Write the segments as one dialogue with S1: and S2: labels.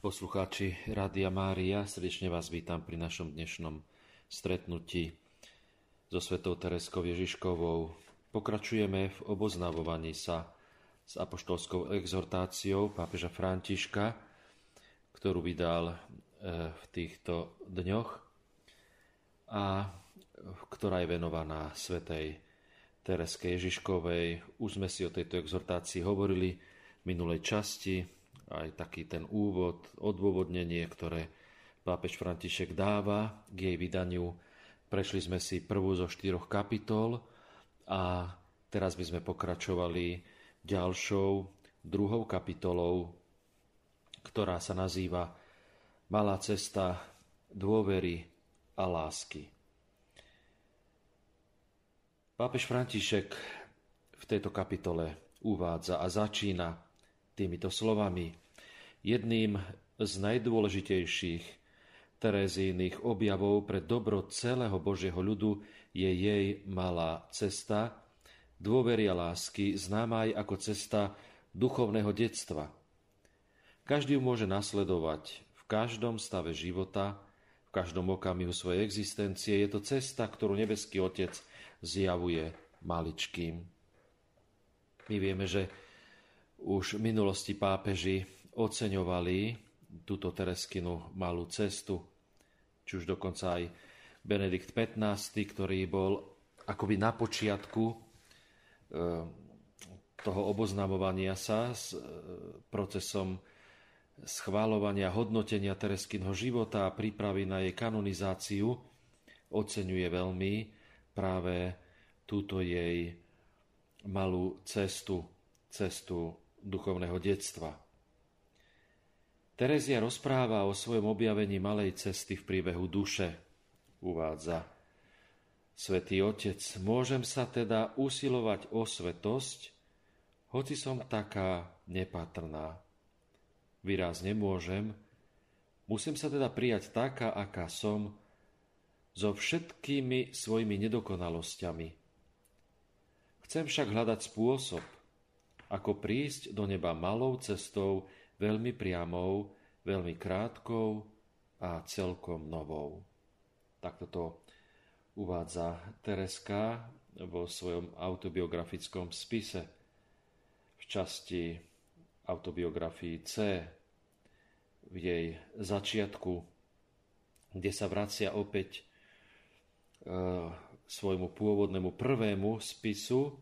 S1: Poslucháči Rádia Mária, srdečne vás vítam pri našom dnešnom stretnutí so svetou Tereskou Ježiškovou. Pokračujeme v oboznavovaní sa s apoštolskou exhortáciou pápeža Františka, ktorú vydal e, v týchto dňoch a ktorá je venovaná svetej Tereske Ježiškovej. Už sme si o tejto exhortácii hovorili v minulej časti, aj taký ten úvod, odôvodnenie, ktoré pápež František dáva k jej vydaniu. Prešli sme si prvú zo štyroch kapitol a teraz by sme pokračovali ďalšou, druhou kapitolou, ktorá sa nazýva Malá cesta dôvery a lásky. Pápež František v tejto kapitole uvádza a začína týmito slovami. Jedným z najdôležitejších Terezínych objavov pre dobro celého Božieho ľudu je jej malá cesta, dôvery a lásky, známa aj ako cesta duchovného detstva. Každý ju môže nasledovať v každom stave života, v každom okamihu svojej existencie. Je to cesta, ktorú nebeský Otec zjavuje maličkým. My vieme, že už v minulosti pápeži oceňovali túto Tereskinu malú cestu, či už dokonca aj Benedikt XV, ktorý bol akoby na počiatku e, toho oboznamovania sa s e, procesom schváľovania, hodnotenia Tereskinho života a prípravy na jej kanonizáciu oceňuje veľmi práve túto jej malú cestu, cestu duchovného detstva. Terezia rozpráva o svojom objavení malej cesty v príbehu duše. Uvádza Svetý Otec, môžem sa teda usilovať o svetosť, hoci som taká nepatrná. Výraz nemôžem, musím sa teda prijať taká, aká som, so všetkými svojimi nedokonalosťami. Chcem však hľadať spôsob, ako prísť do neba malou cestou, veľmi priamou, veľmi krátkou a celkom novou. Takto to uvádza Tereska vo svojom autobiografickom spise v časti autobiografii C v jej začiatku, kde sa vracia opäť e, svojmu pôvodnému prvému spisu,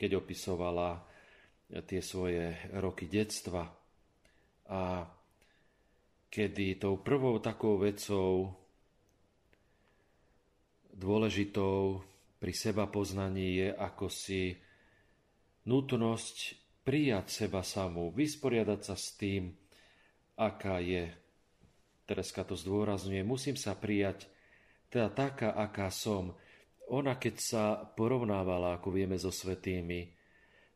S1: keď opisovala tie svoje roky detstva. A kedy tou prvou takou vecou dôležitou pri seba poznaní je ako si nutnosť prijať seba samú, vysporiadať sa s tým, aká je. Tereska to zdôrazňuje, musím sa prijať teda taká, aká som. Ona, keď sa porovnávala, ako vieme, so svetými,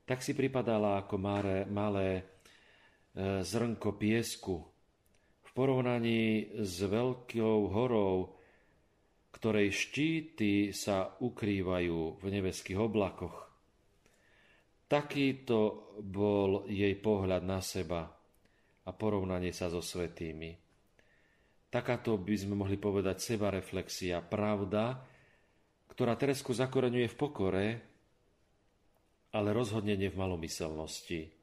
S1: tak si pripadala ako malé, malé zrnko piesku v porovnaní s veľkou horou, ktorej štíty sa ukrývajú v nebeských oblakoch. Takýto bol jej pohľad na seba a porovnanie sa so svetými. Takáto by sme mohli povedať seba reflexia, pravda, ktorá Teresku zakoreňuje v pokore, ale rozhodne nie v malomyselnosti.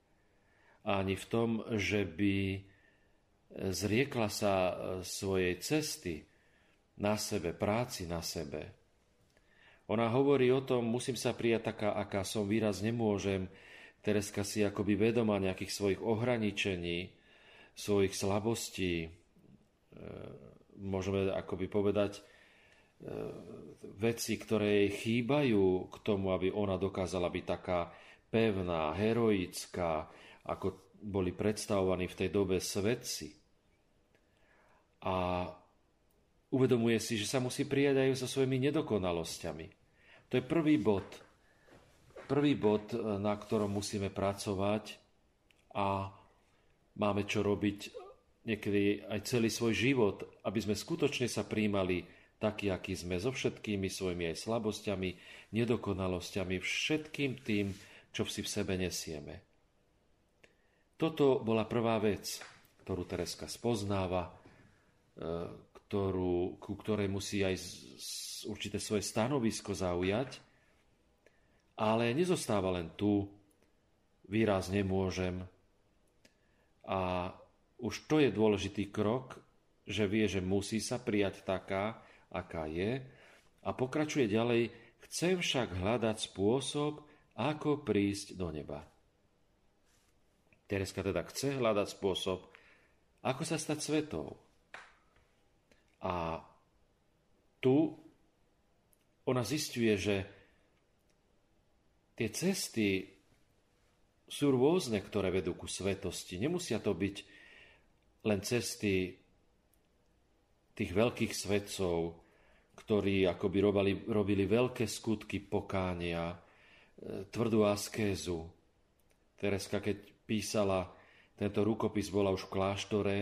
S1: Ani v tom, že by zriekla sa svojej cesty na sebe, práci na sebe. Ona hovorí o tom, musím sa prijať taká, aká som, výraz nemôžem. Tereska si akoby vedoma nejakých svojich ohraničení, svojich slabostí, e, môžeme akoby povedať, E, veci, ktoré jej chýbajú k tomu, aby ona dokázala byť taká pevná, heroická, ako boli predstavovaní v tej dobe svetci. A uvedomuje si, že sa musí prijať aj so svojimi nedokonalosťami. To je prvý bod. Prvý bod, e, na ktorom musíme pracovať a máme čo robiť niekedy aj celý svoj život, aby sme skutočne sa príjmali taký, aký sme, so všetkými svojimi aj slabosťami, nedokonalosťami, všetkým tým, čo si v sebe nesieme. Toto bola prvá vec, ktorú Tereska spoznáva, e, ktorú, ku ktorej musí aj určité svoje stanovisko zaujať, ale nezostáva len tu, výraz nemôžem. A už to je dôležitý krok, že vie, že musí sa prijať taká, aká je a pokračuje ďalej, chcem však hľadať spôsob, ako prísť do neba. Tereska teda chce hľadať spôsob, ako sa stať svetou. A tu ona zistuje, že tie cesty sú rôzne, ktoré vedú ku svetosti. Nemusia to byť len cesty tých veľkých svetcov, ktorí akoby robili, robili veľké skutky pokánia, e, tvrdú askézu. Tereska, keď písala tento rukopis, bola už v kláštore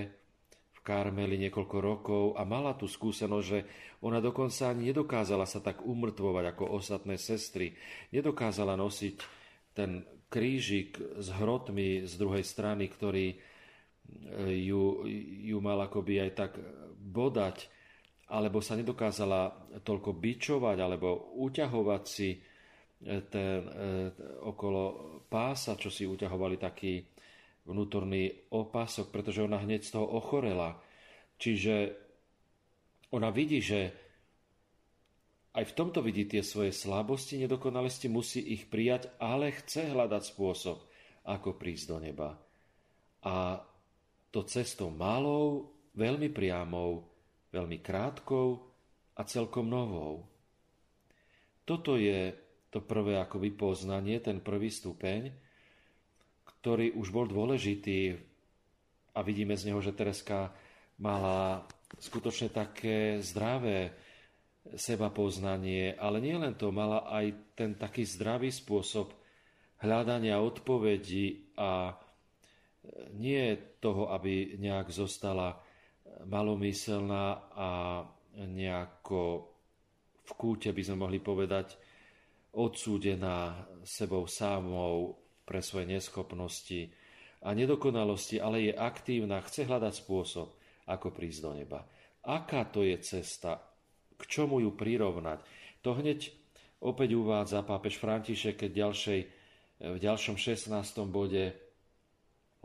S1: v Karmeli niekoľko rokov a mala tú skúsenosť, že ona dokonca ani nedokázala sa tak umrtvovať ako ostatné sestry. Nedokázala nosiť ten krížik s hrotmi z druhej strany, ktorý e, ju, ju mal akoby aj tak bodať, alebo sa nedokázala toľko bičovať, alebo uťahovať si ten, e, okolo pása, čo si uťahovali taký vnútorný opasok, pretože ona hneď z toho ochorela. Čiže ona vidí, že aj v tomto vidí tie svoje slabosti, nedokonalosti, musí ich prijať, ale chce hľadať spôsob, ako prísť do neba. A to cestou malou, veľmi priamou, veľmi krátkou a celkom novou. Toto je to prvé ako vypoznanie, ten prvý stupeň, ktorý už bol dôležitý a vidíme z neho, že Tereska mala skutočne také zdravé seba poznanie, ale nielen to, mala aj ten taký zdravý spôsob hľadania odpovedí a nie toho, aby nejak zostala malomyselná a nejako v kúte, by sme mohli povedať, odsúdená sebou sámou pre svoje neschopnosti a nedokonalosti, ale je aktívna, chce hľadať spôsob, ako prísť do neba. Aká to je cesta, k čomu ju prirovnať. To hneď opäť uvádza pápež František, keď ďalšej, v ďalšom 16. bode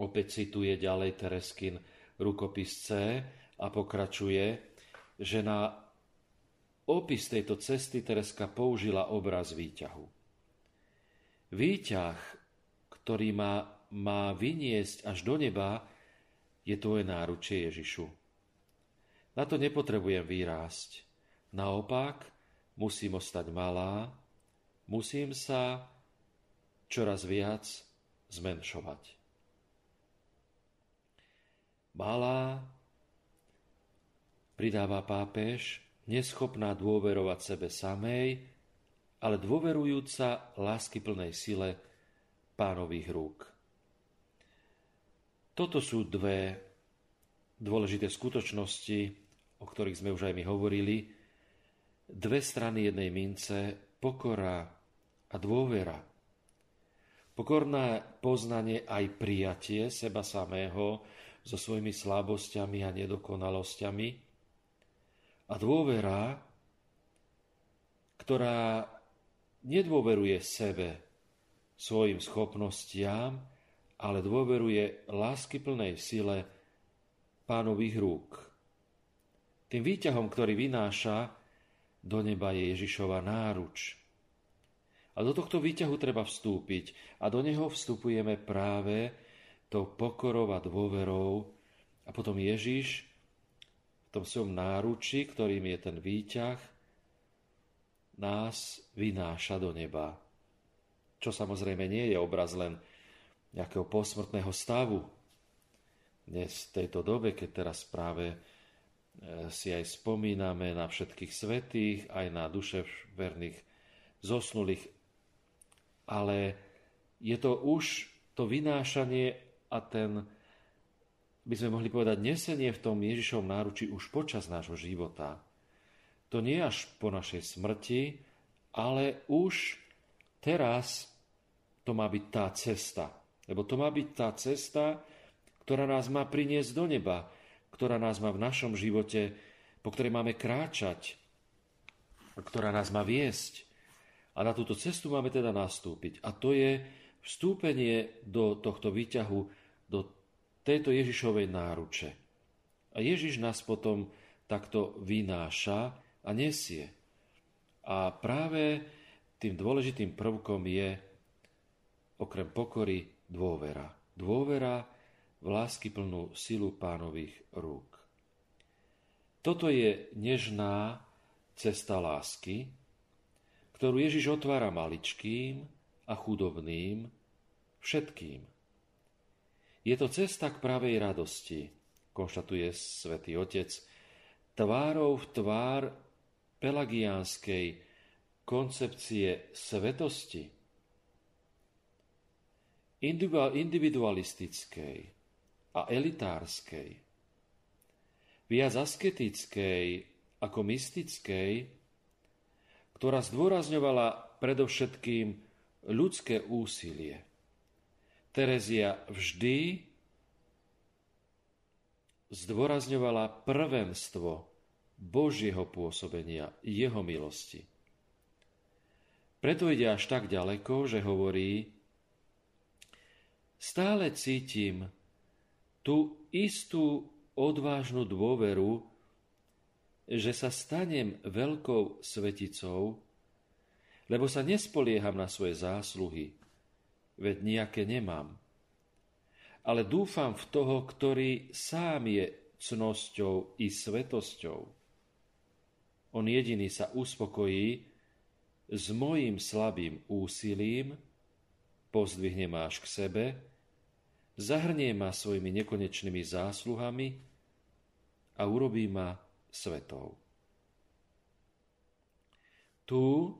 S1: opäť cituje ďalej Tereskin rukopis C a pokračuje, že na opis tejto cesty Tereska použila obraz výťahu. Výťah, ktorý má, má vyniesť až do neba, je tvoje náručie Ježišu. Na to nepotrebujem vyrásť. Naopak, musím ostať malá, musím sa čoraz viac zmenšovať. Malá, pridáva pápež, neschopná dôverovať sebe samej, ale dôverujúca lásky plnej sile pánových rúk. Toto sú dve dôležité skutočnosti, o ktorých sme už aj my hovorili, dve strany jednej mince, pokora a dôvera. Pokorné poznanie aj prijatie seba samého so svojimi slabosťami a nedokonalosťami a dôvera, ktorá nedôveruje sebe, svojim schopnostiam, ale dôveruje láskyplnej sile pánových rúk. Tým výťahom, ktorý vynáša do neba je Ježišova náruč. A do tohto výťahu treba vstúpiť a do neho vstupujeme práve tou pokorou a dôverou a potom Ježiš v tom svojom náruči, ktorým je ten výťah, nás vynáša do neba. Čo samozrejme nie je obraz len nejakého posmrtného stavu. Dnes v tejto dobe, keď teraz práve E, si aj spomíname na všetkých svetých, aj na duše verných zosnulých. Ale je to už to vynášanie a ten, by sme mohli povedať, nesenie v tom Ježišovom náruči už počas nášho života. To nie až po našej smrti, ale už teraz to má byť tá cesta. Lebo to má byť tá cesta, ktorá nás má priniesť do neba, ktorá nás má v našom živote, po ktorej máme kráčať, ktorá nás má viesť. A na túto cestu máme teda nastúpiť. A to je vstúpenie do tohto výťahu, do tejto Ježišovej náruče. A Ježiš nás potom takto vynáša a nesie. A práve tým dôležitým prvkom je okrem pokory dôvera. Dôvera v lásky plnú silu pánových rúk. Toto je nežná cesta lásky, ktorú Ježiš otvára maličkým a chudobným, všetkým. Je to cesta k pravej radosti, konštatuje svätý Otec, tvárou v tvár pelagiánskej koncepcie svetosti, individualistickej a elitárskej, viac asketickej ako mystickej, ktorá zdôrazňovala predovšetkým ľudské úsilie. Terezia vždy zdôrazňovala prvenstvo Božieho pôsobenia, jeho milosti. Preto ide až tak ďaleko, že hovorí, stále cítim tú istú odvážnu dôveru, že sa stanem veľkou sveticou, lebo sa nespolieham na svoje zásluhy, veď nejaké nemám. Ale dúfam v toho, ktorý sám je cnosťou i svetosťou. On jediný sa uspokojí s mojím slabým úsilím, pozdvihne máš k sebe, zahrnie ma svojimi nekonečnými zásluhami a urobí ma svetou. Tu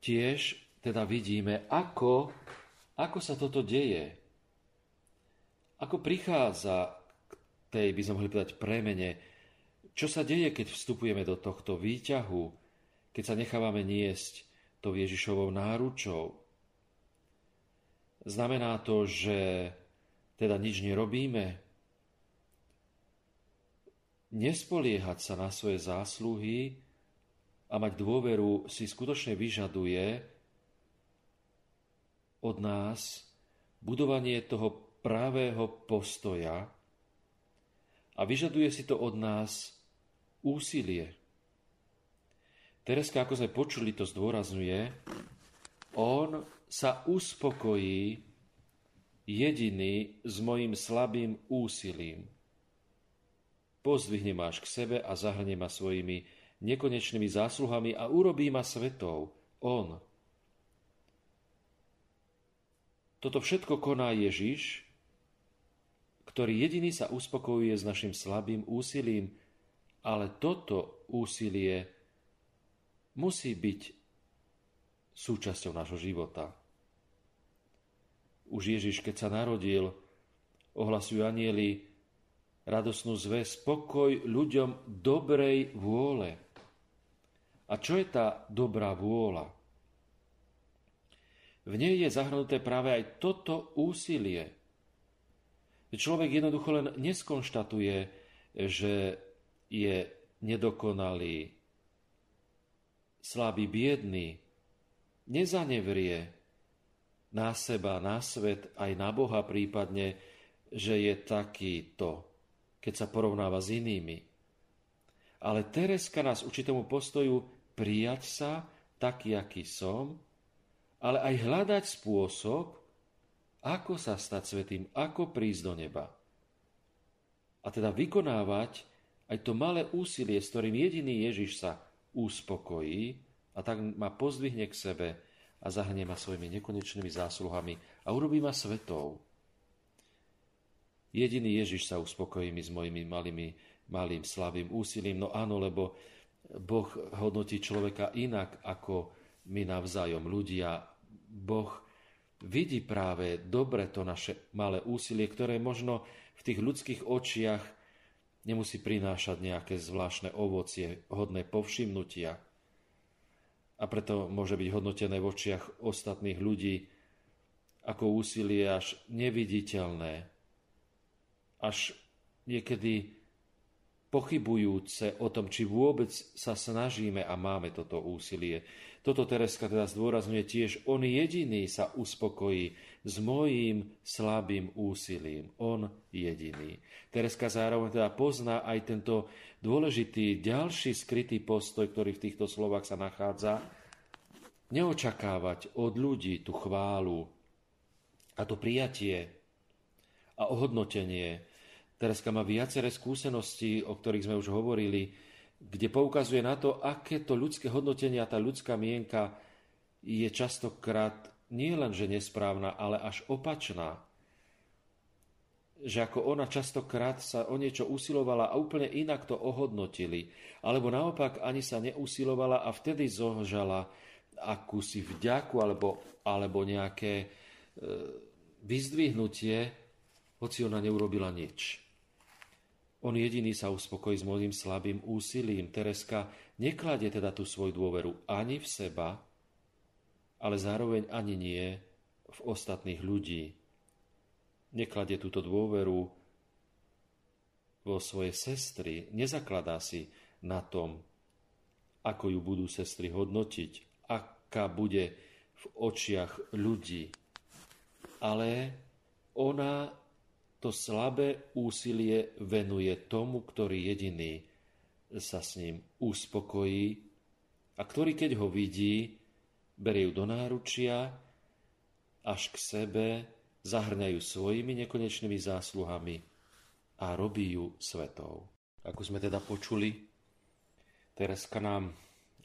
S1: tiež teda vidíme, ako, ako sa toto deje. Ako prichádza k tej, by sme mohli povedať, premene čo sa deje, keď vstupujeme do tohto výťahu, keď sa nechávame niesť tou Ježišovou náručou? Znamená to, že teda nič nerobíme? Nespoliehať sa na svoje zásluhy a mať dôveru si skutočne vyžaduje od nás budovanie toho pravého postoja a vyžaduje si to od nás úsilie. Tereska, ako sme počuli, to zdôrazňuje, on sa uspokojí jediný s mojim slabým úsilím. Pozdvihne máš k sebe a zahrne ma svojimi nekonečnými zásluhami a urobí ma svetou. On. Toto všetko koná Ježiš, ktorý jediný sa uspokojuje s našim slabým úsilím, ale toto úsilie musí byť súčasťou nášho života. Už Ježiš, keď sa narodil, ohlasujú anieli radosnú zväz, pokoj ľuďom dobrej vôle. A čo je tá dobrá vôľa? V nej je zahrnuté práve aj toto úsilie. Človek jednoducho len neskonštatuje, že je nedokonalý, slabý, biedný, nezanevrie na seba, na svet, aj na Boha prípadne, že je takýto, keď sa porovnáva s inými. Ale Tereska nás učí tomu postoju prijať sa taký, aký som, ale aj hľadať spôsob, ako sa stať svetým, ako prísť do neba. A teda vykonávať aj to malé úsilie, s ktorým jediný Ježiš sa uspokojí a tak ma pozdvihne k sebe a zahne ma svojimi nekonečnými zásluhami a urobí ma svetou. Jediný Ježiš sa uspokojí mi s mojimi malými, malým slabým úsilím. No áno, lebo Boh hodnotí človeka inak ako my navzájom ľudia. Boh vidí práve dobre to naše malé úsilie, ktoré možno v tých ľudských očiach nemusí prinášať nejaké zvláštne ovocie, hodné povšimnutia. A preto môže byť hodnotené v očiach ostatných ľudí ako úsilie až neviditeľné, až niekedy pochybujúce o tom, či vôbec sa snažíme a máme toto úsilie. Toto Tereska teda zdôrazňuje tiež, on jediný sa uspokojí s mojím slabým úsilím. On jediný. Tereska zároveň teda pozná aj tento dôležitý ďalší skrytý postoj, ktorý v týchto slovách sa nachádza. Neočakávať od ľudí tú chválu a to prijatie a ohodnotenie, Tereska má viaceré skúsenosti, o ktorých sme už hovorili, kde poukazuje na to, aké to ľudské hodnotenie a tá ľudská mienka je častokrát nie len, že nesprávna, ale až opačná. Že ako ona častokrát sa o niečo usilovala a úplne inak to ohodnotili. Alebo naopak ani sa neusilovala a vtedy zožala akúsi vďaku alebo, alebo nejaké e, vyzdvihnutie, hoci ona neurobila nič. On jediný sa uspokojí s môjim slabým úsilím. Tereska nekladie teda tú svoju dôveru ani v seba, ale zároveň ani nie v ostatných ľudí. Nekladie túto dôveru vo svoje sestry, nezakladá si na tom, ako ju budú sestry hodnotiť, aká bude v očiach ľudí. Ale ona to slabé úsilie venuje tomu, ktorý jediný sa s ním uspokojí a ktorý, keď ho vidí, berie ju do náručia až k sebe, zahrňajú svojimi nekonečnými zásluhami a robí ju svetou. Ako sme teda počuli, Tereska nám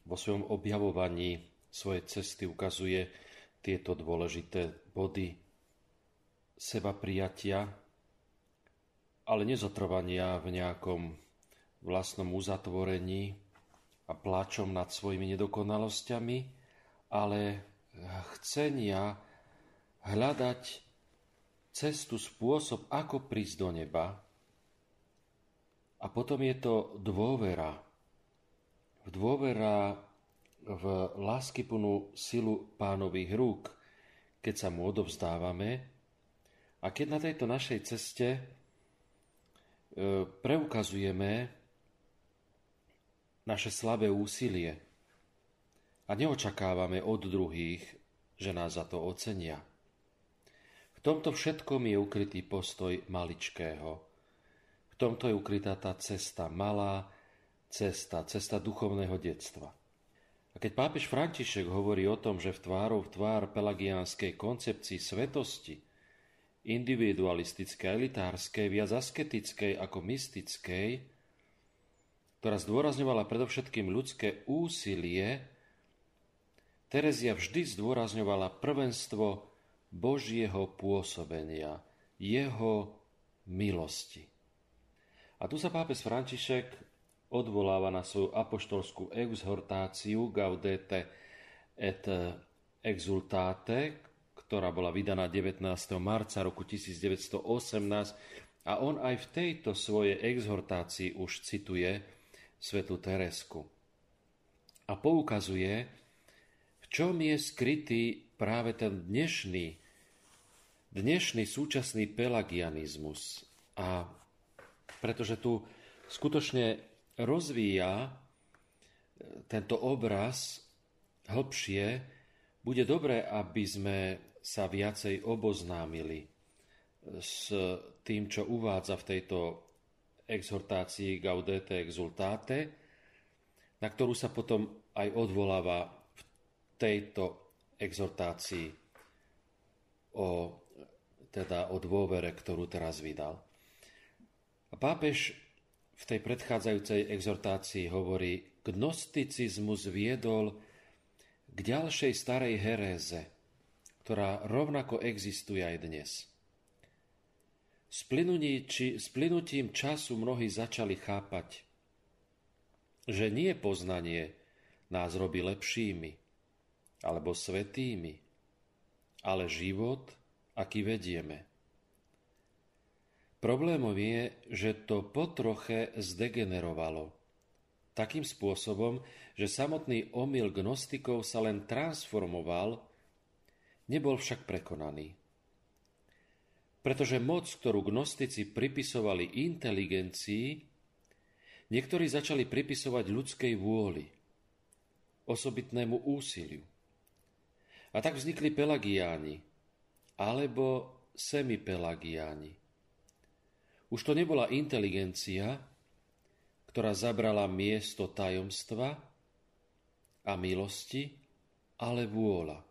S1: vo svojom objavovaní svojej cesty ukazuje tieto dôležité body seba prijatia, ale nezotrvania v nejakom vlastnom uzatvorení a pláčom nad svojimi nedokonalosťami, ale chcenia hľadať cestu, spôsob, ako prísť do neba. A potom je to dôvera. Dôvera v láskyplnú silu pánových rúk, keď sa mu odovzdávame a keď na tejto našej ceste preukazujeme naše slabé úsilie a neočakávame od druhých, že nás za to ocenia. V tomto všetkom je ukrytý postoj maličkého. V tomto je ukrytá tá cesta, malá cesta, cesta duchovného detstva. A keď pápež František hovorí o tom, že v tvárov tvár pelagiánskej koncepcii svetosti individualistickej, elitárskej, viac asketickej ako mystickej, ktorá zdôrazňovala predovšetkým ľudské úsilie, Terezia vždy zdôrazňovala prvenstvo Božieho pôsobenia, jeho milosti. A tu sa pápež František odvoláva na svoju apoštolskú exhortáciu Gaudete et exultate, ktorá bola vydaná 19. marca roku 1918 a on aj v tejto svojej exhortácii už cituje svetu Teresku. A poukazuje, v čom je skrytý práve ten dnešný, dnešný súčasný pelagianizmus. A pretože tu skutočne rozvíja tento obraz hlbšie, bude dobré, aby sme sa viacej oboznámili s tým, čo uvádza v tejto exhortácii Gaudete exultate, na ktorú sa potom aj odvoláva v tejto exhortácii o, teda o dôvere, ktorú teraz vydal. A pápež v tej predchádzajúcej exhortácii hovorí, gnosticizmus viedol k ďalšej starej heréze – ktorá rovnako existuje aj dnes. S plynutím času mnohí začali chápať, že nie poznanie nás robí lepšími alebo svetými, ale život, aký vedieme. Problémom je, že to potroche zdegenerovalo. Takým spôsobom, že samotný omyl gnostikov sa len transformoval Nebol však prekonaný. Pretože moc, ktorú gnostici pripisovali inteligencii, niektorí začali pripisovať ľudskej vôli, osobitnému úsiliu. A tak vznikli pelagiáni, alebo semipelagiáni. Už to nebola inteligencia, ktorá zabrala miesto tajomstva a milosti, ale vôľa.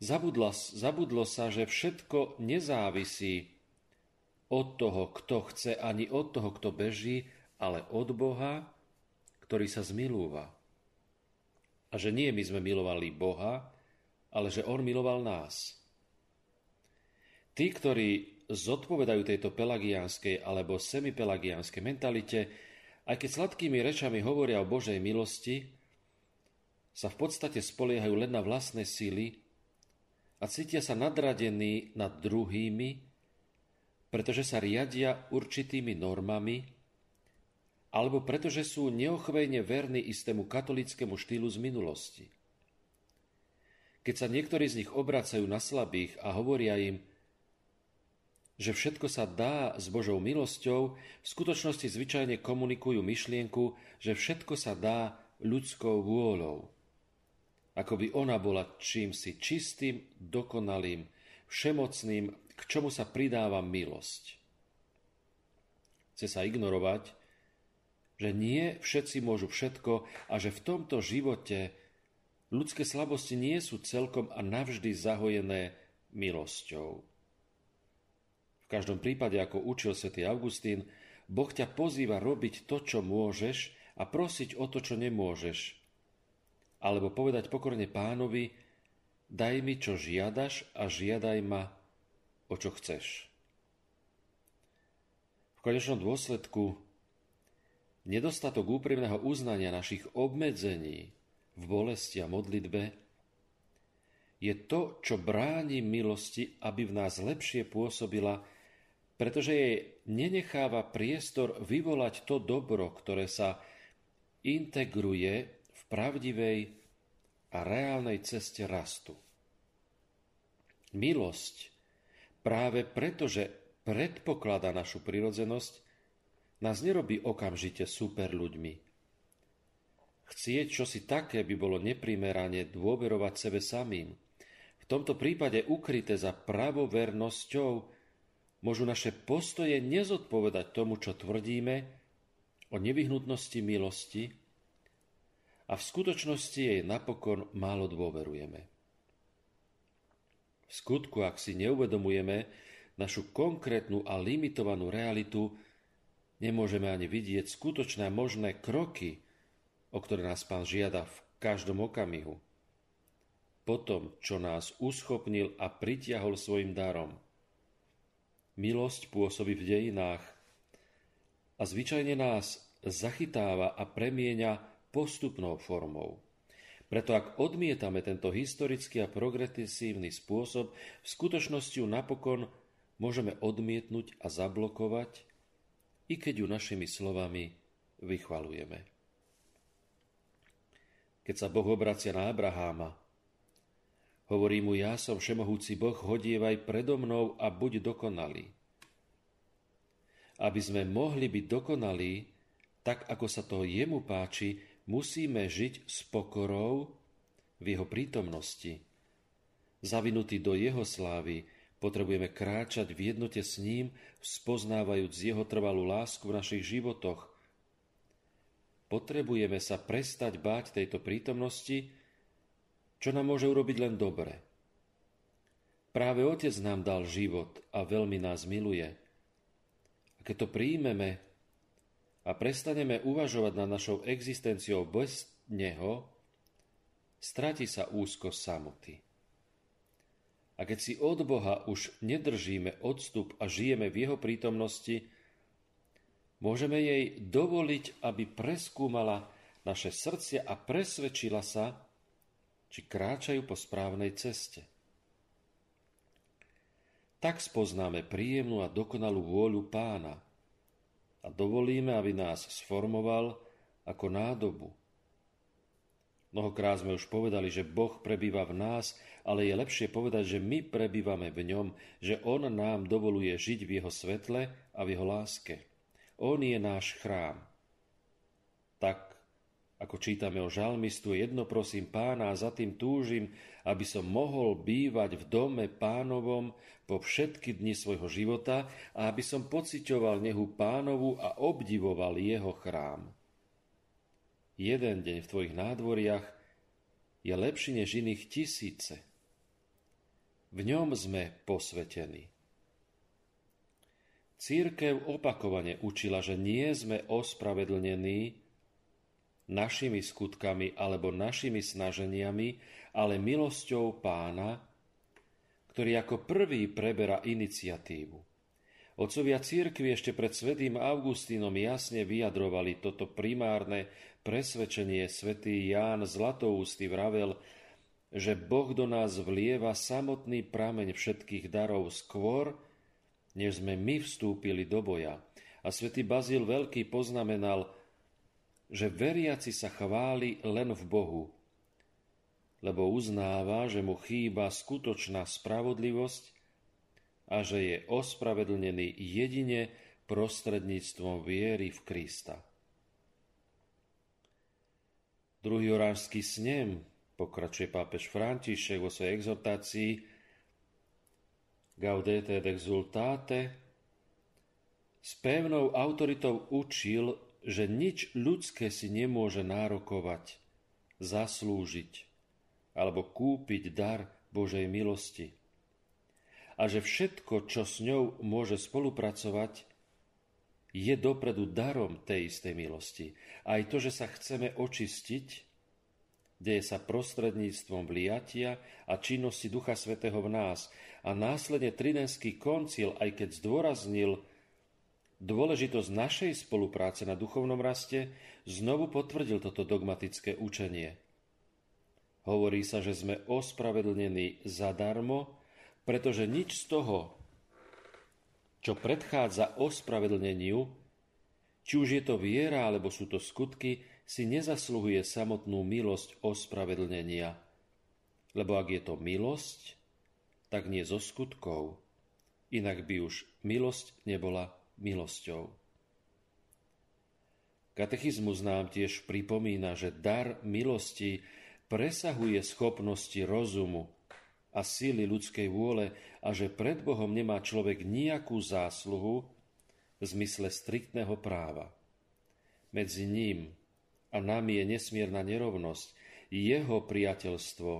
S1: Zabudlo, zabudlo sa, že všetko nezávisí od toho, kto chce, ani od toho, kto beží, ale od Boha, ktorý sa zmilúva. A že nie my sme milovali Boha, ale že On miloval nás. Tí, ktorí zodpovedajú tejto pelagiánskej alebo semipelagiánskej mentalite, aj keď sladkými rečami hovoria o Božej milosti, sa v podstate spoliehajú len na vlastné síly a cítia sa nadradení nad druhými, pretože sa riadia určitými normami, alebo pretože sú neochvejne verní istému katolickému štýlu z minulosti. Keď sa niektorí z nich obracajú na slabých a hovoria im, že všetko sa dá s Božou milosťou, v skutočnosti zvyčajne komunikujú myšlienku, že všetko sa dá ľudskou vôľou ako by ona bola čímsi čistým, dokonalým, všemocným, k čomu sa pridáva milosť. Chce sa ignorovať, že nie všetci môžu všetko a že v tomto živote ľudské slabosti nie sú celkom a navždy zahojené milosťou. V každom prípade, ako učil svätý Augustín, Boh ťa pozýva robiť to, čo môžeš a prosiť o to, čo nemôžeš, alebo povedať pokorne pánovi, daj mi, čo žiadaš a žiadaj ma, o čo chceš. V konečnom dôsledku nedostatok úprimného uznania našich obmedzení v bolesti a modlitbe je to, čo bráni milosti, aby v nás lepšie pôsobila, pretože jej nenecháva priestor vyvolať to dobro, ktoré sa integruje pravdivej a reálnej ceste rastu. Milosť práve preto, že predpokladá našu prirodzenosť, nás nerobí okamžite super ľuďmi. Chcieť čosi také by bolo neprimerane dôverovať sebe samým. V tomto prípade ukryté za pravovernosťou môžu naše postoje nezodpovedať tomu, čo tvrdíme o nevyhnutnosti milosti a v skutočnosti jej napokon málo dôverujeme. V skutku, ak si neuvedomujeme našu konkrétnu a limitovanú realitu, nemôžeme ani vidieť skutočné možné kroky, o ktoré nás Pán žiada v každom okamihu. Potom, čo nás uschopnil a pritiahol svojim darom. Milosť pôsobí v dejinách a zvyčajne nás zachytáva a premieňa postupnou formou. Preto ak odmietame tento historický a progresívny spôsob, v skutočnosti ju napokon môžeme odmietnúť a zablokovať, i keď ju našimi slovami vychvalujeme. Keď sa Boh obracia na Abraháma, hovorí mu, ja som všemohúci Boh, hodievaj predo mnou a buď dokonalý. Aby sme mohli byť dokonalí, tak ako sa to jemu páči, musíme žiť s pokorou v jeho prítomnosti. Zavinutí do jeho slávy, potrebujeme kráčať v jednote s ním, spoznávajúc jeho trvalú lásku v našich životoch. Potrebujeme sa prestať báť tejto prítomnosti, čo nám môže urobiť len dobre. Práve Otec nám dal život a veľmi nás miluje. A keď to príjmeme, a prestaneme uvažovať nad našou existenciou bez Neho, stráti sa úzko samoty. A keď si od Boha už nedržíme odstup a žijeme v Jeho prítomnosti, môžeme jej dovoliť, aby preskúmala naše srdcia a presvedčila sa, či kráčajú po správnej ceste. Tak spoznáme príjemnú a dokonalú vôľu pána – a dovolíme, aby nás sformoval ako nádobu. Mnohokrát sme už povedali, že Boh prebýva v nás, ale je lepšie povedať, že my prebývame v ňom, že On nám dovoluje žiť v Jeho svetle a v Jeho láske. On je náš chrám. Tak, ako čítame o žalmistu, jedno prosím pána a za tým túžim, aby som mohol bývať v dome pánovom po všetky dni svojho života a aby som pociťoval nehu pánovu a obdivoval jeho chrám. Jeden deň v tvojich nádvoriach je lepší než iných tisíce. V ňom sme posvetení. Církev opakovane učila, že nie sme ospravedlnení našimi skutkami alebo našimi snaženiami, ale milosťou pána, ktorý ako prvý preberá iniciatívu. Otcovia církvy ešte pred svetým Augustínom jasne vyjadrovali toto primárne presvedčenie. Svetý Ján Zlatoústy vravel, že Boh do nás vlieva samotný prameň všetkých darov skôr, než sme my vstúpili do boja. A svätý Bazil Veľký poznamenal, že veriaci sa chváli len v Bohu, lebo uznáva, že mu chýba skutočná spravodlivosť a že je ospravedlnený jedine prostredníctvom viery v Krista. Druhý orážský snem, pokračuje pápež František vo svojej exhortácii, Gaudete et exultate, s pevnou autoritou učil, že nič ľudské si nemôže nárokovať, zaslúžiť alebo kúpiť dar Božej milosti. A že všetko, čo s ňou môže spolupracovať, je dopredu darom tej istej milosti. Aj to, že sa chceme očistiť, deje sa prostredníctvom vliatia a činnosti Ducha Svetého v nás. A následne Tridenský koncil, aj keď zdôraznil dôležitosť našej spolupráce na duchovnom raste, znovu potvrdil toto dogmatické učenie. Hovorí sa, že sme ospravedlnení zadarmo, pretože nič z toho, čo predchádza ospravedlneniu, či už je to viera alebo sú to skutky, si nezasluhuje samotnú milosť ospravedlnenia. Lebo ak je to milosť, tak nie zo skutkov, inak by už milosť nebola milosťou. Katechizmus nám tiež pripomína, že dar milosti presahuje schopnosti rozumu a síly ľudskej vôle a že pred Bohom nemá človek nejakú zásluhu v zmysle striktného práva. Medzi ním a nami je nesmierna nerovnosť. Jeho priateľstvo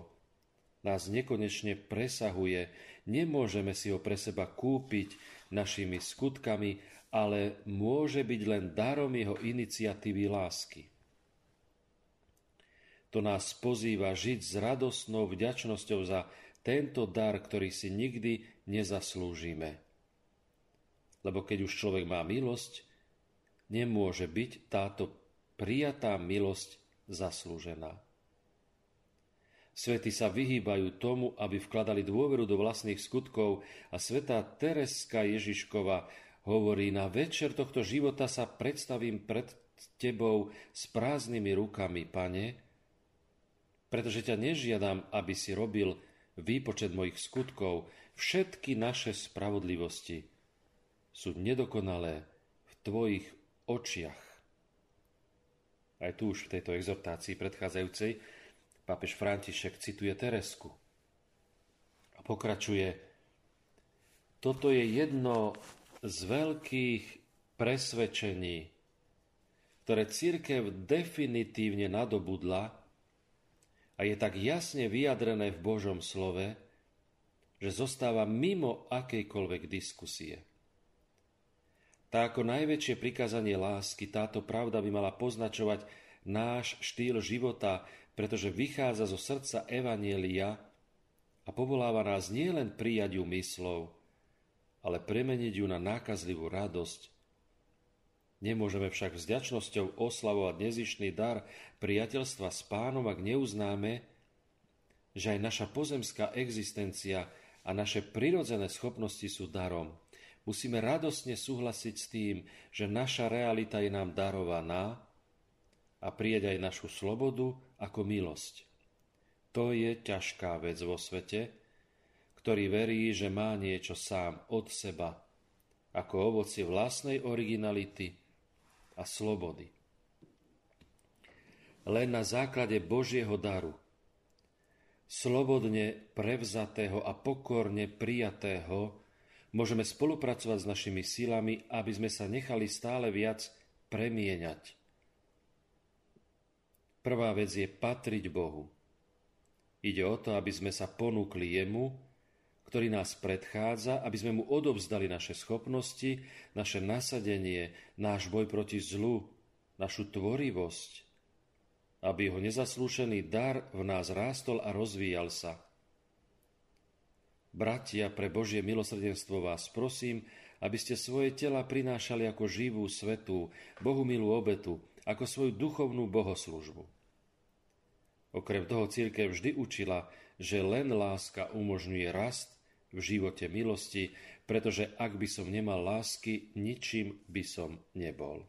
S1: nás nekonečne presahuje. Nemôžeme si ho pre seba kúpiť našimi skutkami, ale môže byť len darom jeho iniciatívy lásky. To nás pozýva žiť s radosnou vďačnosťou za tento dar, ktorý si nikdy nezaslúžime. Lebo keď už človek má milosť, nemôže byť táto prijatá milosť zaslúžená. Svety sa vyhýbajú tomu, aby vkladali dôveru do vlastných skutkov a sveta Tereska Ježiškova hovorí, na večer tohto života sa predstavím pred tebou s prázdnymi rukami, pane, pretože ťa nežiadam, aby si robil výpočet mojich skutkov. Všetky naše spravodlivosti sú nedokonalé v tvojich očiach. Aj tu už v tejto exhortácii predchádzajúcej pápež František cituje Teresku a pokračuje Toto je jedno z veľkých presvedčení, ktoré církev definitívne nadobudla a je tak jasne vyjadrené v Božom slove, že zostáva mimo akejkoľvek diskusie. Tak ako najväčšie prikázanie lásky, táto pravda by mala poznačovať náš štýl života, pretože vychádza zo srdca Evanielia a povoláva nás nielen prijať ju myslov, ale premeniť ju na nákazlivú radosť. Nemôžeme však vďačnosťou oslavovať nezišný dar priateľstva s pánom, ak neuznáme, že aj naša pozemská existencia a naše prirodzené schopnosti sú darom – Musíme radosne súhlasiť s tým, že naša realita je nám darovaná a prijať aj našu slobodu ako milosť. To je ťažká vec vo svete, ktorý verí, že má niečo sám od seba, ako ovocie vlastnej originality a slobody. Len na základe Božieho daru, slobodne prevzatého a pokorne prijatého, môžeme spolupracovať s našimi silami, aby sme sa nechali stále viac premieňať. Prvá vec je patriť Bohu. Ide o to, aby sme sa ponúkli Jemu, ktorý nás predchádza, aby sme mu odovzdali naše schopnosti, naše nasadenie, náš boj proti zlu, našu tvorivosť, aby jeho nezaslúšený dar v nás rástol a rozvíjal sa. Bratia, pre Božie milosrdenstvo vás prosím, aby ste svoje tela prinášali ako živú, svetú, Bohu milú obetu, ako svoju duchovnú bohoslužbu. Okrem toho církev vždy učila, že len láska umožňuje rast v živote milosti, pretože ak by som nemal lásky, ničím by som nebol.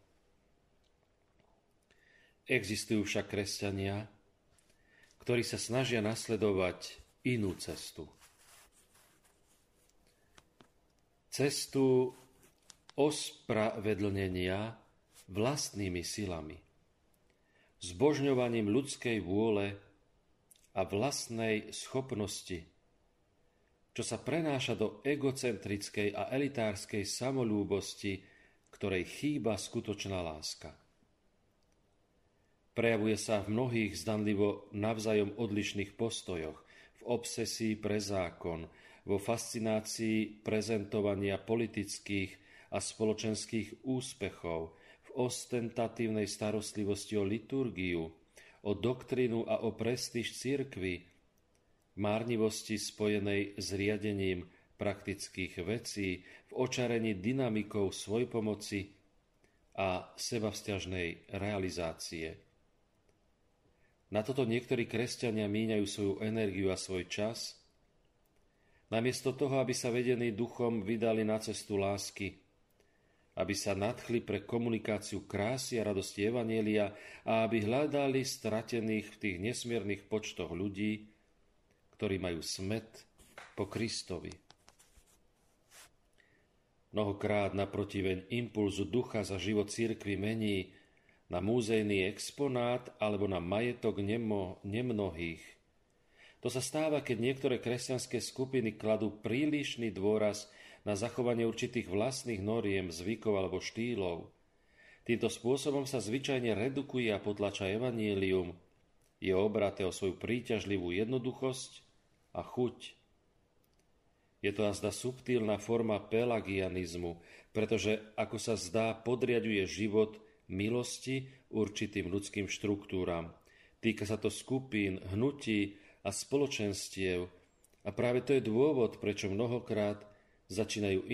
S1: Existujú však kresťania, ktorí sa snažia nasledovať inú cestu. Cestu ospravedlnenia vlastnými silami, zbožňovaním ľudskej vôle a vlastnej schopnosti čo sa prenáša do egocentrickej a elitárskej samolúbosti, ktorej chýba skutočná láska. Prejavuje sa v mnohých zdanlivo navzájom odlišných postojoch, v obsesii pre zákon, vo fascinácii prezentovania politických a spoločenských úspechov, ostentatívnej starostlivosti o liturgiu, o doktrínu a o prestíž cirkvy, márnivosti spojenej s riadením praktických vecí, v očarení dynamikou svojpomoci a sebavzťažnej realizácie. Na toto niektorí kresťania míňajú svoju energiu a svoj čas, namiesto toho, aby sa vedení duchom vydali na cestu lásky, aby sa nadchli pre komunikáciu krásy a radosti Evanielia a aby hľadali stratených v tých nesmiernych počtoch ľudí, ktorí majú smet po Kristovi. Mnohokrát naprotiveň impulzu ducha za život církvy mení na múzejný exponát alebo na majetok nemo, nemnohých. To sa stáva, keď niektoré kresťanské skupiny kladú prílišný dôraz na zachovanie určitých vlastných noriem, zvykov alebo štýlov. Týmto spôsobom sa zvyčajne redukuje a potlača evanielium, je obraté o svoju príťažlivú jednoduchosť a chuť. Je to azda subtilná forma pelagianizmu, pretože, ako sa zdá, podriaduje život milosti určitým ľudským štruktúram. Týka sa to skupín, hnutí a spoločenstiev a práve to je dôvod, prečo mnohokrát začínajú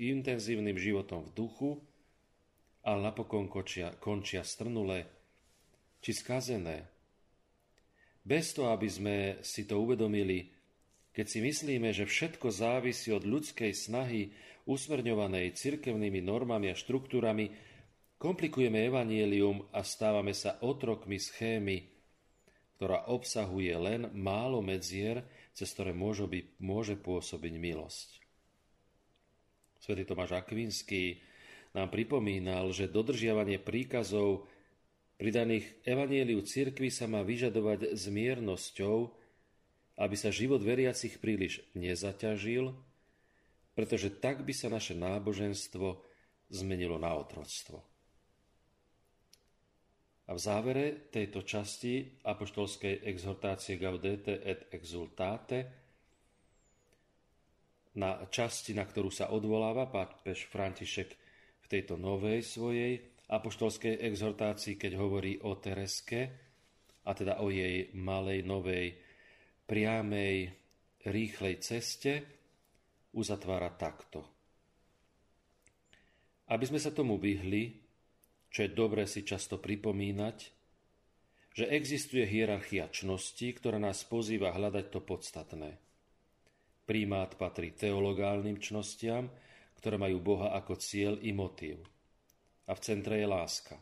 S1: intenzívnym životom v duchu, ale napokon končia, končia strnulé či skazené. Bez toho, aby sme si to uvedomili, keď si myslíme, že všetko závisí od ľudskej snahy usmerňovanej cirkevnými normami a štruktúrami, komplikujeme evanielium a stávame sa otrokmi schémy, ktorá obsahuje len málo medzier, cez ktoré môže, byť, môže pôsobiť milosť. Svetý Tomáš Akvinský nám pripomínal, že dodržiavanie príkazov pridaných evanieliu cirkvi sa má vyžadovať s miernosťou, aby sa život veriacich príliš nezaťažil, pretože tak by sa naše náboženstvo zmenilo na otroctvo. A v závere tejto časti apoštolskej exhortácie Gaudete et exultate na časti, na ktorú sa odvoláva pápež František v tejto novej svojej apoštolskej exhortácii, keď hovorí o Tereske, a teda o jej malej, novej, priamej, rýchlej ceste, uzatvára takto. Aby sme sa tomu vyhli, čo je dobre si často pripomínať, že existuje hierarchia čnosti, ktorá nás pozýva hľadať to podstatné. Prímát patrí teologálnym čnostiam, ktoré majú Boha ako cieľ i motív a v centre je láska.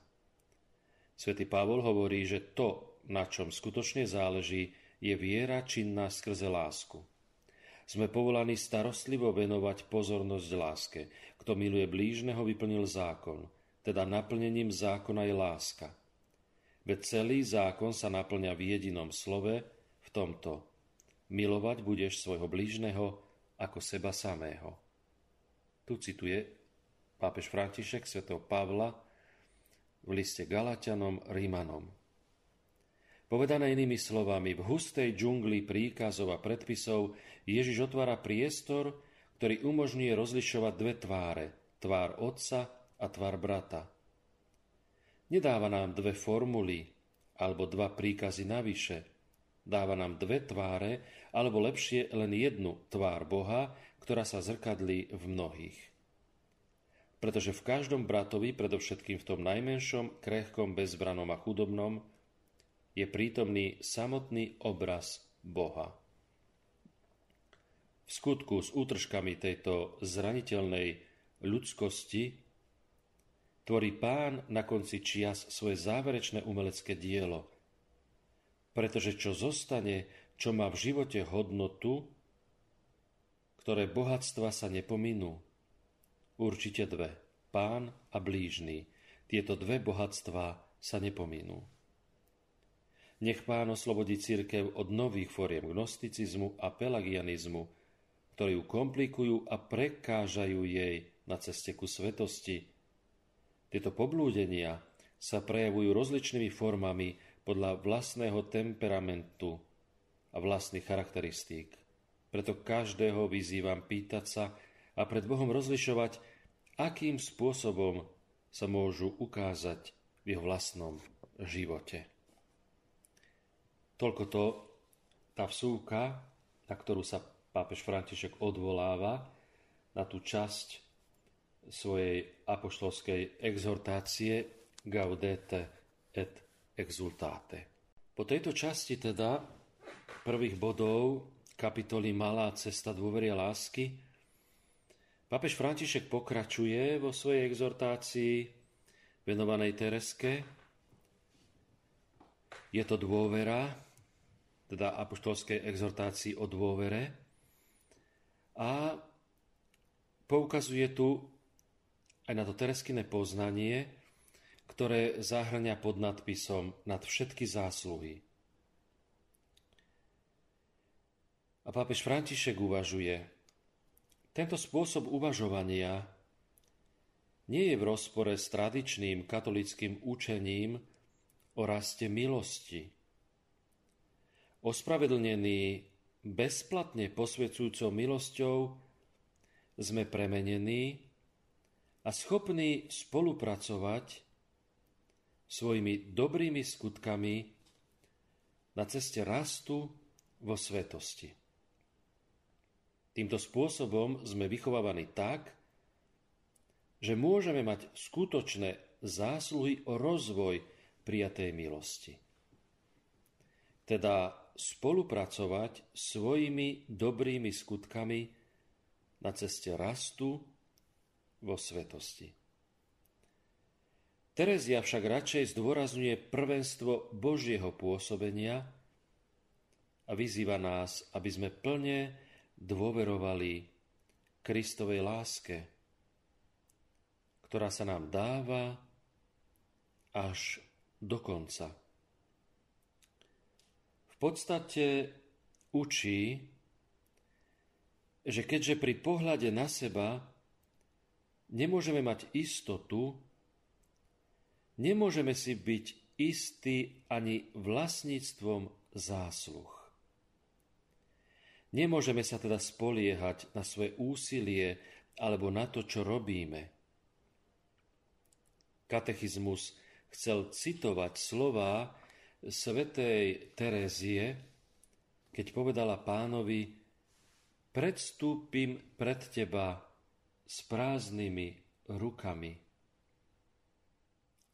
S1: Svetý Pavol hovorí, že to, na čom skutočne záleží, je viera činná skrze lásku. Sme povolaní starostlivo venovať pozornosť láske. Kto miluje blížneho, vyplnil zákon. Teda naplnením zákona je láska. Veď celý zákon sa naplňa v jedinom slove, v tomto. Milovať budeš svojho blížneho ako seba samého. Tu cituje pápež František svätého Pavla v liste Galatianom Rímanom. Povedané inými slovami, v hustej džungli príkazov a predpisov Ježiš otvára priestor, ktorý umožňuje rozlišovať dve tváre, tvár otca a tvár brata. Nedáva nám dve formuly alebo dva príkazy navyše. Dáva nám dve tváre, alebo lepšie len jednu tvár Boha, ktorá sa zrkadlí v mnohých. Pretože v každom bratovi, predovšetkým v tom najmenšom, krehkom, bezbranom a chudobnom, je prítomný samotný obraz Boha. V skutku s útržkami tejto zraniteľnej ľudskosti tvorí pán na konci čias svoje záverečné umelecké dielo. Pretože čo zostane, čo má v živote hodnotu, ktoré bohatstva sa nepominú. Určite dve. Pán a blížny. Tieto dve bohatstvá sa nepominú. Nech pán oslobodí církev od nových foriem gnosticizmu a pelagianizmu, ktorí ju komplikujú a prekážajú jej na ceste ku svetosti. Tieto poblúdenia sa prejavujú rozličnými formami podľa vlastného temperamentu a vlastných charakteristík. Preto každého vyzývam pýtať sa a pred Bohom rozlišovať, akým spôsobom sa môžu ukázať v jeho vlastnom živote. Toľko to tá vsúka, na ktorú sa pápež František odvoláva, na tú časť svojej apoštolskej exhortácie Gaudete et exultate. Po tejto časti teda prvých bodov kapitoly Malá cesta dôvery a lásky, papež František pokračuje vo svojej exhortácii venovanej Tereske. Je to dôvera, teda apoštolskej exhortácii o dôvere a poukazuje tu aj na to Tereskine poznanie, ktoré zahrania pod nadpisom nad všetky zásluhy. A pápež František uvažuje, tento spôsob uvažovania nie je v rozpore s tradičným katolickým učením o raste milosti. Ospravedlnený bezplatne posvedzujúcou milosťou sme premenení a schopní spolupracovať svojimi dobrými skutkami na ceste rastu vo svetosti. Týmto spôsobom sme vychovávaní tak, že môžeme mať skutočné zásluhy o rozvoj prijatej milosti. Teda spolupracovať svojimi dobrými skutkami na ceste rastu vo svetosti. Terezia však radšej zdôrazňuje prvenstvo Božieho pôsobenia a vyzýva nás, aby sme plne dôverovali Kristovej láske, ktorá sa nám dáva až do konca. V podstate učí, že keďže pri pohľade na seba nemôžeme mať istotu, nemôžeme si byť istí ani vlastníctvom zásluh. Nemôžeme sa teda spoliehať na svoje úsilie alebo na to, čo robíme. Katechizmus chcel citovať slová svätej Terézie, keď povedala pánovi, predstúpim pred teba s prázdnymi rukami.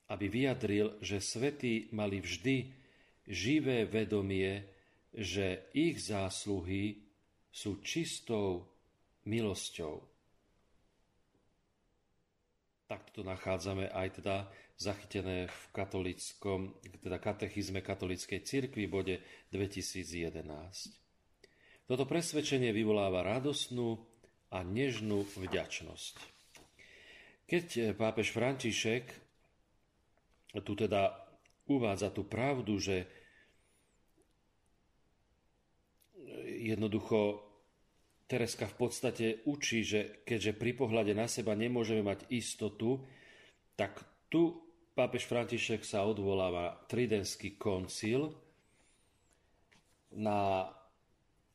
S1: Aby vyjadril, že svetí mali vždy živé vedomie, že ich zásluhy sú čistou milosťou. takto to nachádzame aj teda zachytené v katolickom, teda katechizme katolíckej cirkvi v bode 2011. Toto presvedčenie vyvoláva radosnú a nežnú vďačnosť. Keď pápež František tu teda uvádza tú pravdu, že jednoducho Tereska v podstate učí, že keďže pri pohľade na seba nemôžeme mať istotu, tak tu pápež František sa odvoláva Tridenský koncil na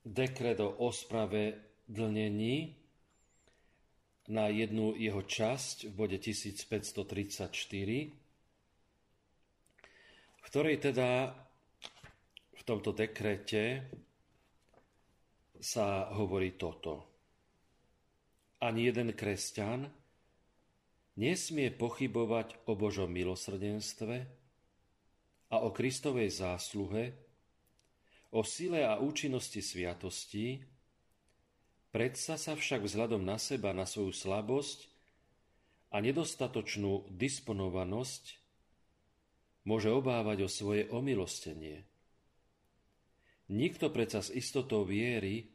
S1: dekret o ospravedlnení na jednu jeho časť v bode 1534, v ktorej teda v tomto dekrete sa hovorí toto. Ani jeden kresťan nesmie pochybovať o Božom milosrdenstve a o Kristovej zásluhe, o sile a účinnosti sviatostí, predsa sa však vzhľadom na seba, na svoju slabosť a nedostatočnú disponovanosť môže obávať o svoje omilostenie. Nikto predsa s istotou viery,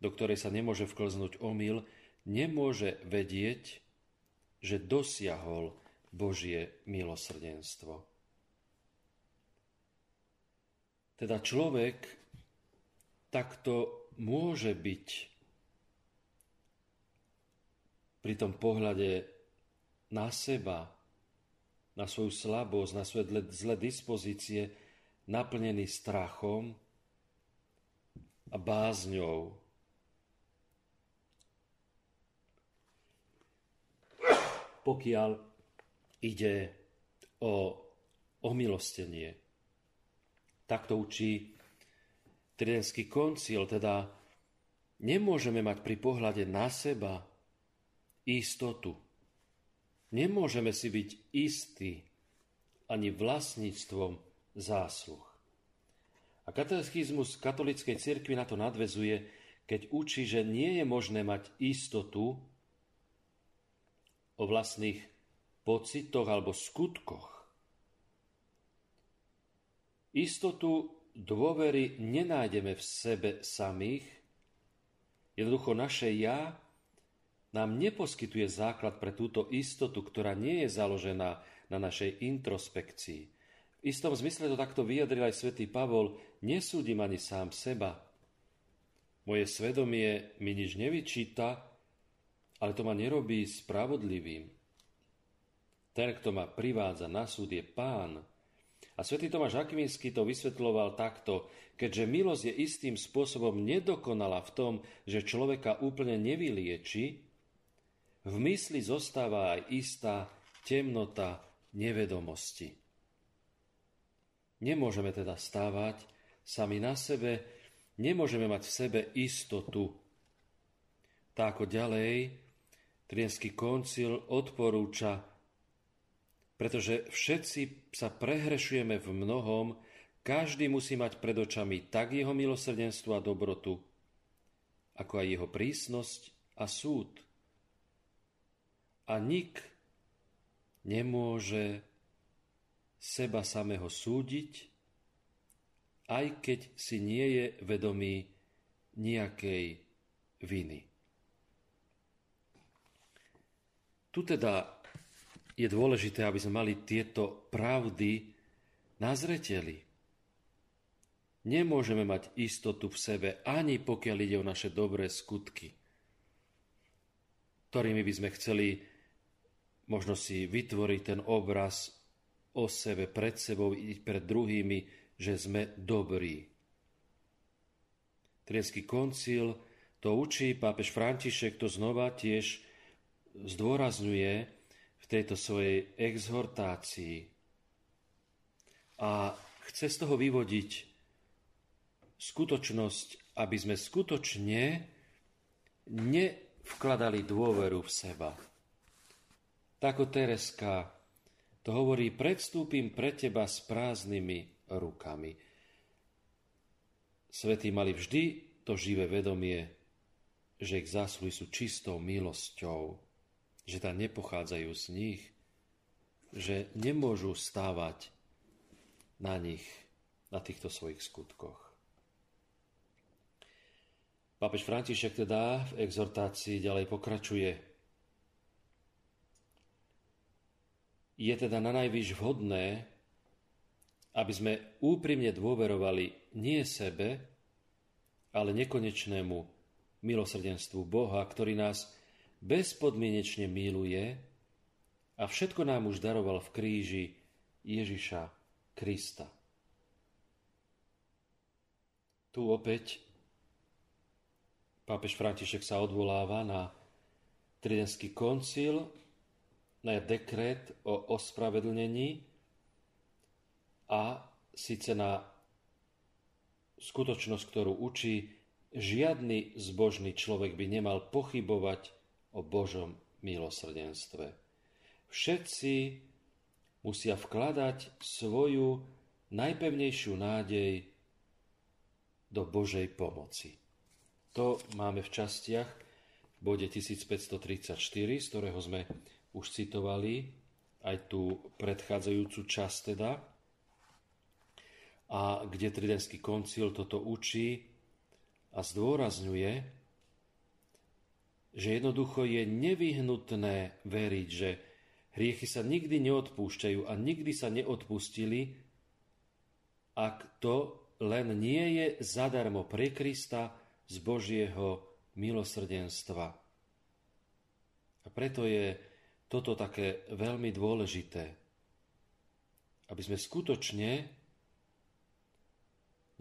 S1: do ktorej sa nemôže vklznúť omyl, nemôže vedieť, že dosiahol Božie milosrdenstvo. Teda človek takto môže byť pri tom pohľade na seba, na svoju slabosť, na svoje zlé dispozície, naplnený strachom, a bázňou. Pokiaľ ide o omilostenie, tak to učí Tridentský koncil, teda nemôžeme mať pri pohľade na seba istotu. Nemôžeme si byť istí ani vlastníctvom zásluh. A katechizmus katolíckej cirkvi na to nadvezuje, keď učí, že nie je možné mať istotu o vlastných pocitoch alebo skutkoch. Istotu dôvery nenájdeme v sebe samých. Jednoducho naše ja nám neposkytuje základ pre túto istotu, ktorá nie je založená na našej introspekcii. V istom zmysle to takto vyjadril aj svätý Pavol, nesúdim ani sám seba. Moje svedomie mi nič nevyčíta, ale to ma nerobí spravodlivým. Ten, kto ma privádza na súd, je pán. A svätý Tomáš Akvinsky to vysvetľoval takto, keďže milosť je istým spôsobom nedokonala v tom, že človeka úplne nevylieči, v mysli zostáva aj istá temnota nevedomosti. Nemôžeme teda stávať sami na sebe, nemôžeme mať v sebe istotu. Tak ako ďalej, Trienský koncil odporúča, pretože všetci sa prehrešujeme v mnohom, každý musí mať pred očami tak jeho milosrdenstvo a dobrotu, ako aj jeho prísnosť a súd. A nik nemôže seba samého súdiť, aj keď si nie je vedomý nejakej viny. Tu teda je dôležité, aby sme mali tieto pravdy na zreteli. Nemôžeme mať istotu v sebe, ani pokiaľ ide o naše dobré skutky, ktorými by sme chceli možno si vytvoriť ten obraz o sebe, pred sebou i pred druhými, že sme dobrí. Trienský koncil to učí, pápež František to znova tiež zdôrazňuje v tejto svojej exhortácii. A chce z toho vyvodiť skutočnosť, aby sme skutočne nevkladali dôveru v seba. Tako Tereska to hovorí, predstúpim pre teba s prázdnymi rukami. Svetí mali vždy to živé vedomie, že ich zásluhy sú čistou milosťou. že tam nepochádzajú z nich, že nemôžu stávať na nich, na týchto svojich skutkoch. Pápež František teda v exhortácii ďalej pokračuje. Je teda na najvyš vhodné, aby sme úprimne dôverovali nie sebe, ale nekonečnému milosrdenstvu Boha, ktorý nás bezpodmienečne miluje a všetko nám už daroval v kríži Ježiša Krista. Tu opäť pápež František sa odvoláva na Tridentský koncil, na dekret o ospravedlnení a síce na skutočnosť, ktorú učí, žiadny zbožný človek by nemal pochybovať o Božom milosrdenstve. Všetci musia vkladať svoju najpevnejšiu nádej do Božej pomoci. To máme v častiach v bode 1534, z ktorého sme už citovali aj tú predchádzajúcu časť teda, a kde Tridentský koncil toto učí a zdôrazňuje, že jednoducho je nevyhnutné veriť, že hriechy sa nikdy neodpúšťajú a nikdy sa neodpustili, ak to len nie je zadarmo pre Krista z Božieho milosrdenstva. A preto je toto také veľmi dôležité, aby sme skutočne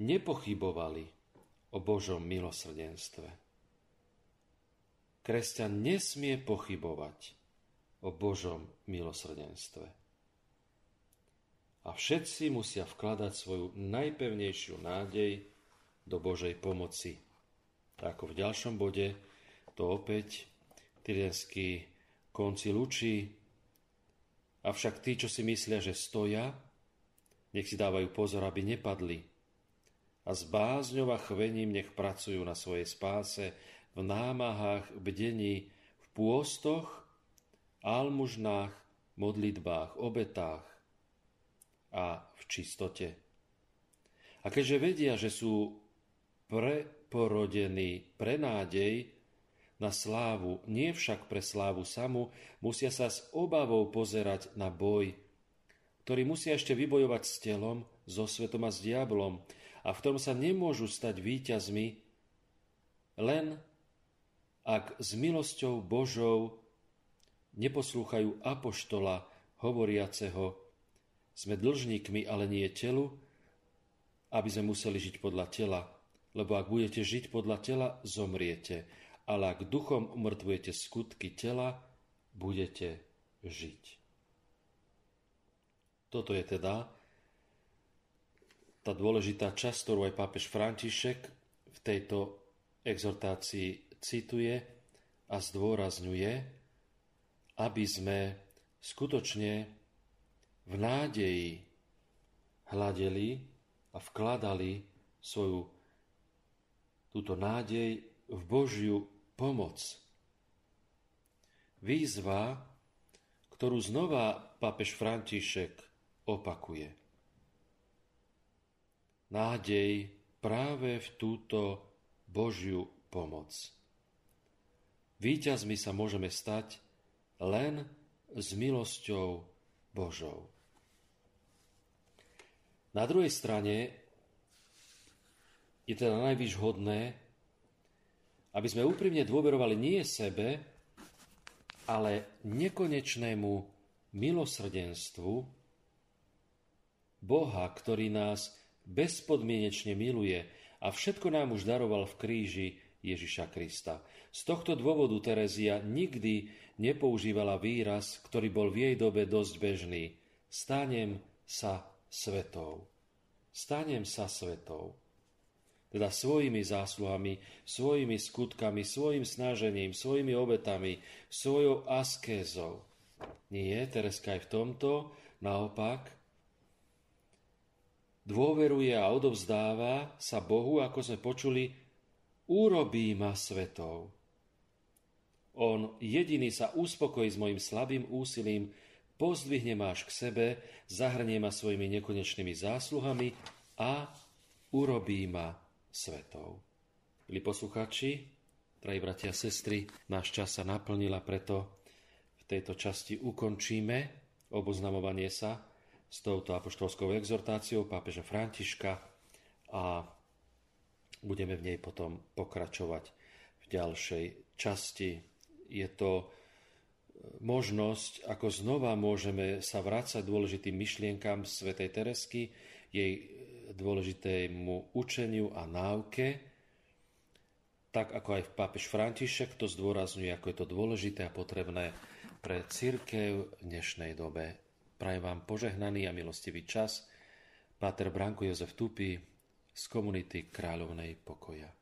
S1: nepochybovali o Božom milosrdenstve. Kresťan nesmie pochybovať o Božom milosrdenstve. A všetci musia vkladať svoju najpevnejšiu nádej do Božej pomoci. Tak ako v ďalšom bode to opäť Tyrenský koncil učí, avšak tí, čo si myslia, že stoja, nech si dávajú pozor, aby nepadli, a s bázňou a chvením nech pracujú na svojej spáse v námahách, bdení, v pôstoch, almužnách, modlitbách, obetách a v čistote. A keďže vedia, že sú preporodení pre nádej na slávu, nie však pre slávu samu, musia sa s obavou pozerať na boj, ktorý musia ešte vybojovať s telom, so svetom a s diablom, a v ktorom sa nemôžu stať víťazmi, len ak s milosťou Božou neposlúchajú apoštola hovoriaceho, sme dlžníkmi, ale nie telu, aby sme museli žiť podľa tela, lebo ak budete žiť podľa tela, zomriete, ale ak duchom umrtvujete skutky tela, budete žiť. Toto je teda tá dôležitá časť, ktorú aj pápež František v tejto exhortácii cituje a zdôrazňuje, aby sme skutočne v nádeji hľadeli a vkladali svoju túto nádej v Božiu pomoc. Výzva, ktorú znova pápež František opakuje – nádej práve v túto Božiu pomoc. Výťazmi sa môžeme stať len s milosťou Božou. Na druhej strane je teda najvyš aby sme úprimne dôverovali nie sebe, ale nekonečnému milosrdenstvu Boha, ktorý nás bezpodmienečne miluje a všetko nám už daroval v kríži Ježiša Krista. Z tohto dôvodu Terezia nikdy nepoužívala výraz, ktorý bol v jej dobe dosť bežný. Stanem sa svetou. Stanem sa svetou. Teda svojimi zásluhami, svojimi skutkami, svojim snažením, svojimi obetami, svojou askézou. Nie, Tereska aj v tomto, naopak, dôveruje a odovzdáva sa Bohu, ako sme počuli, urobí ma svetou. On jediný sa uspokojí s mojim slabým úsilím, pozdvihne máš k sebe, zahrnie ma svojimi nekonečnými zásluhami a urobí ma svetou. Milí poslucháči, drahí bratia a sestry, náš čas sa naplnil a preto v tejto časti ukončíme oboznamovanie sa s touto apoštolskou exhortáciou pápeža Františka a budeme v nej potom pokračovať v ďalšej časti. Je to možnosť, ako znova môžeme sa vrácať dôležitým myšlienkam svätej Teresky, jej dôležitému učeniu a náuke, tak ako aj pápež František to zdôrazňuje, ako je to dôležité a potrebné pre církev v dnešnej dobe. Prajem vám požehnaný a milostivý čas. Páter Branko Jozef Tupy z komunity Kráľovnej pokoja.